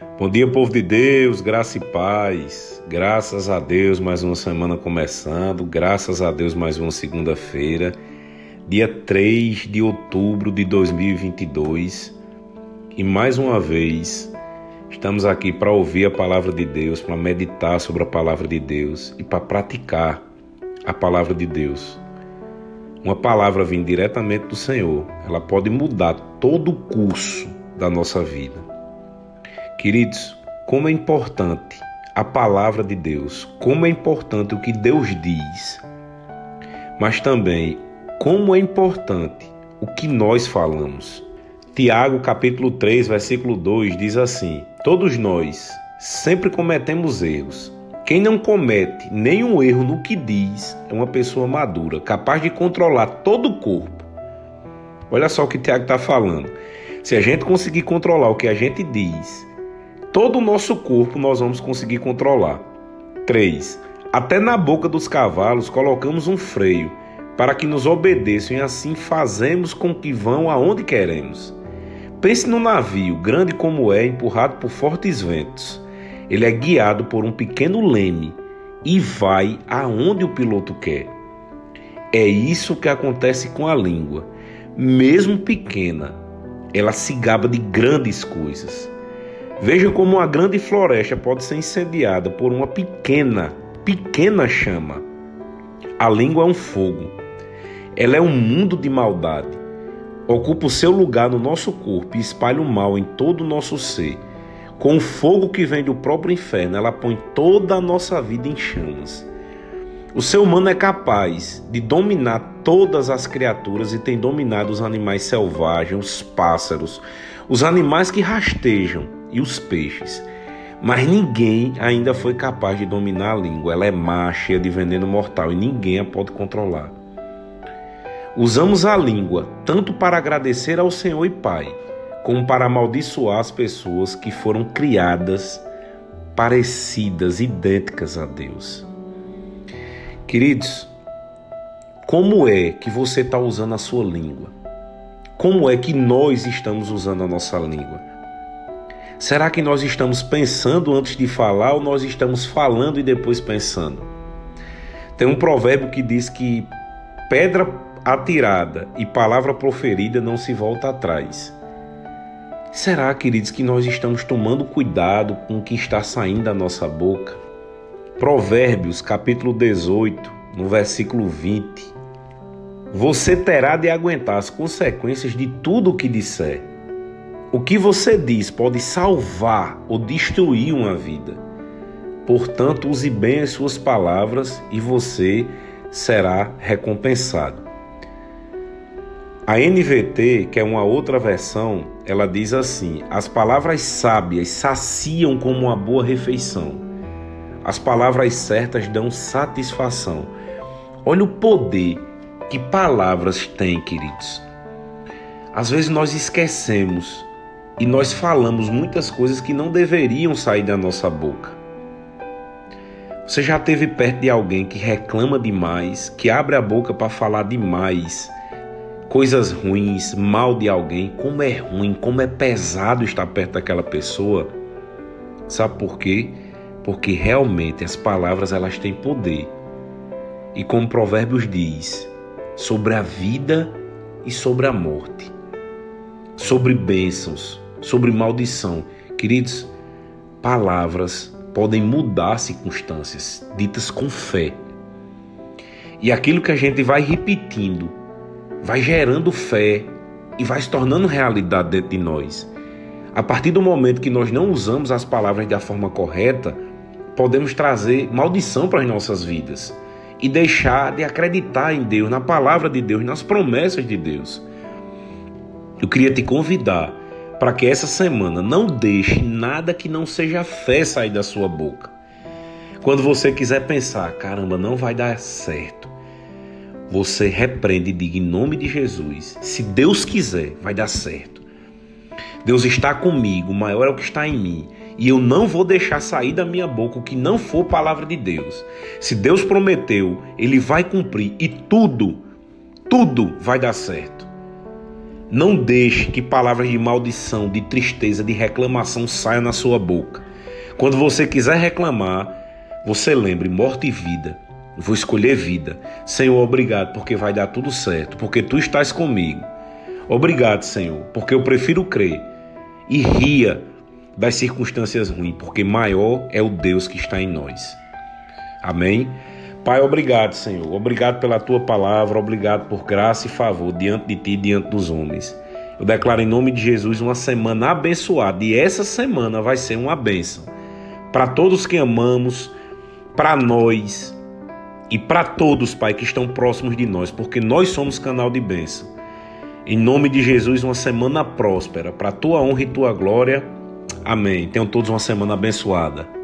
Bom dia, povo de Deus, graça e paz. Graças a Deus, mais uma semana começando. Graças a Deus, mais uma segunda-feira, dia 3 de outubro de 2022. E mais uma vez, estamos aqui para ouvir a palavra de Deus, para meditar sobre a palavra de Deus e para praticar a palavra de Deus. Uma palavra vindo diretamente do Senhor, ela pode mudar todo o curso da nossa vida. Queridos, como é importante a palavra de Deus, como é importante o que Deus diz, mas também como é importante o que nós falamos. Tiago, capítulo 3, versículo 2 diz assim: Todos nós sempre cometemos erros. Quem não comete nenhum erro no que diz é uma pessoa madura, capaz de controlar todo o corpo. Olha só o que Tiago está falando. Se a gente conseguir controlar o que a gente diz, todo o nosso corpo nós vamos conseguir controlar. 3. Até na boca dos cavalos colocamos um freio para que nos obedeçam e assim fazemos com que vão aonde queremos. Pense no navio, grande como é, empurrado por fortes ventos. Ele é guiado por um pequeno leme e vai aonde o piloto quer. É isso que acontece com a língua. Mesmo pequena, ela se gaba de grandes coisas. Veja como uma grande floresta pode ser incendiada por uma pequena, pequena chama. A língua é um fogo. Ela é um mundo de maldade. Ocupa o seu lugar no nosso corpo e espalha o mal em todo o nosso ser. Com o fogo que vem do próprio inferno, ela põe toda a nossa vida em chamas. O ser humano é capaz de dominar todas as criaturas e tem dominado os animais selvagens, os pássaros, os animais que rastejam e os peixes. Mas ninguém ainda foi capaz de dominar a língua. Ela é má, cheia de veneno mortal e ninguém a pode controlar. Usamos a língua tanto para agradecer ao Senhor e Pai, como para amaldiçoar as pessoas que foram criadas parecidas, idênticas a Deus. Queridos, como é que você está usando a sua língua? Como é que nós estamos usando a nossa língua? Será que nós estamos pensando antes de falar ou nós estamos falando e depois pensando? Tem um provérbio que diz que pedra atirada e palavra proferida não se volta atrás. Será, queridos, que nós estamos tomando cuidado com o que está saindo da nossa boca? Provérbios, capítulo 18, no versículo 20. Você terá de aguentar as consequências de tudo o que disser. O que você diz pode salvar ou destruir uma vida. Portanto, use bem as suas palavras e você será recompensado. A NVT, que é uma outra versão, ela diz assim: As palavras sábias saciam como uma boa refeição. As palavras certas dão satisfação. Olha o poder que palavras têm, queridos. Às vezes nós esquecemos e nós falamos muitas coisas que não deveriam sair da nossa boca. Você já esteve perto de alguém que reclama demais, que abre a boca para falar demais, coisas ruins, mal de alguém? Como é ruim, como é pesado estar perto daquela pessoa? Sabe por quê? Porque realmente as palavras elas têm poder. E como Provérbios diz, sobre a vida e sobre a morte, sobre bênçãos, sobre maldição. Queridos, palavras podem mudar circunstâncias, ditas com fé. E aquilo que a gente vai repetindo, vai gerando fé e vai se tornando realidade dentro de nós. A partir do momento que nós não usamos as palavras da forma correta, podemos trazer maldição para as nossas vidas e deixar de acreditar em Deus, na palavra de Deus, nas promessas de Deus. Eu queria te convidar para que essa semana não deixe nada que não seja fé sair da sua boca. Quando você quiser pensar, caramba, não vai dar certo, você repreende e diga em nome de Jesus: se Deus quiser, vai dar certo. Deus está comigo, maior é o que está em mim. E eu não vou deixar sair da minha boca o que não for palavra de Deus. Se Deus prometeu, Ele vai cumprir e tudo, tudo vai dar certo. Não deixe que palavras de maldição, de tristeza, de reclamação saiam na sua boca. Quando você quiser reclamar, você lembre morte e vida. Vou escolher vida. Senhor, obrigado, porque vai dar tudo certo, porque tu estás comigo. Obrigado, Senhor, porque eu prefiro crer e ria das circunstâncias ruins, porque maior é o Deus que está em nós. Amém? Pai, obrigado, Senhor. Obrigado pela tua palavra, obrigado por graça e favor diante de ti e diante dos homens. Eu declaro em nome de Jesus uma semana abençoada e essa semana vai ser uma bênção para todos que amamos, para nós e para todos, Pai, que estão próximos de nós, porque nós somos canal de bênção. Em nome de Jesus, uma semana próspera para tua honra e tua glória. Amém. Tenham todos uma semana abençoada.